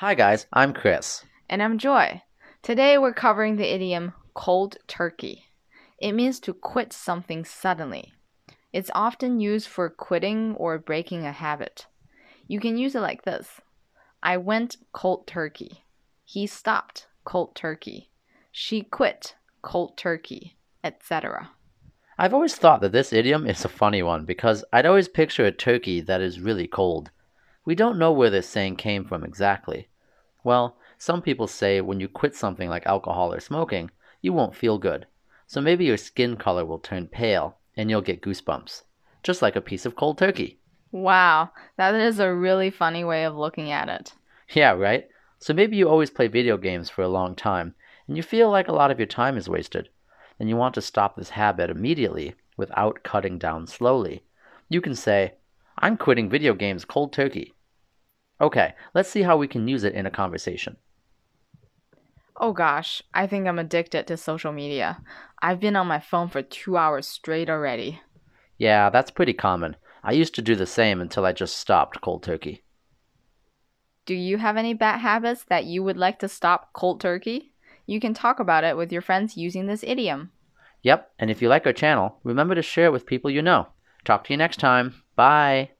Hi, guys, I'm Chris. And I'm Joy. Today we're covering the idiom cold turkey. It means to quit something suddenly. It's often used for quitting or breaking a habit. You can use it like this I went cold turkey. He stopped cold turkey. She quit cold turkey, etc. I've always thought that this idiom is a funny one because I'd always picture a turkey that is really cold. We don't know where this saying came from exactly. Well, some people say when you quit something like alcohol or smoking, you won't feel good. So maybe your skin color will turn pale and you'll get goosebumps, just like a piece of cold turkey. Wow, that is a really funny way of looking at it. Yeah, right? So maybe you always play video games for a long time and you feel like a lot of your time is wasted and you want to stop this habit immediately without cutting down slowly. You can say, I'm quitting video games cold turkey. Okay, let's see how we can use it in a conversation. Oh gosh, I think I'm addicted to social media. I've been on my phone for two hours straight already. Yeah, that's pretty common. I used to do the same until I just stopped cold turkey. Do you have any bad habits that you would like to stop cold turkey? You can talk about it with your friends using this idiom. Yep, and if you like our channel, remember to share it with people you know. Talk to you next time. Bye.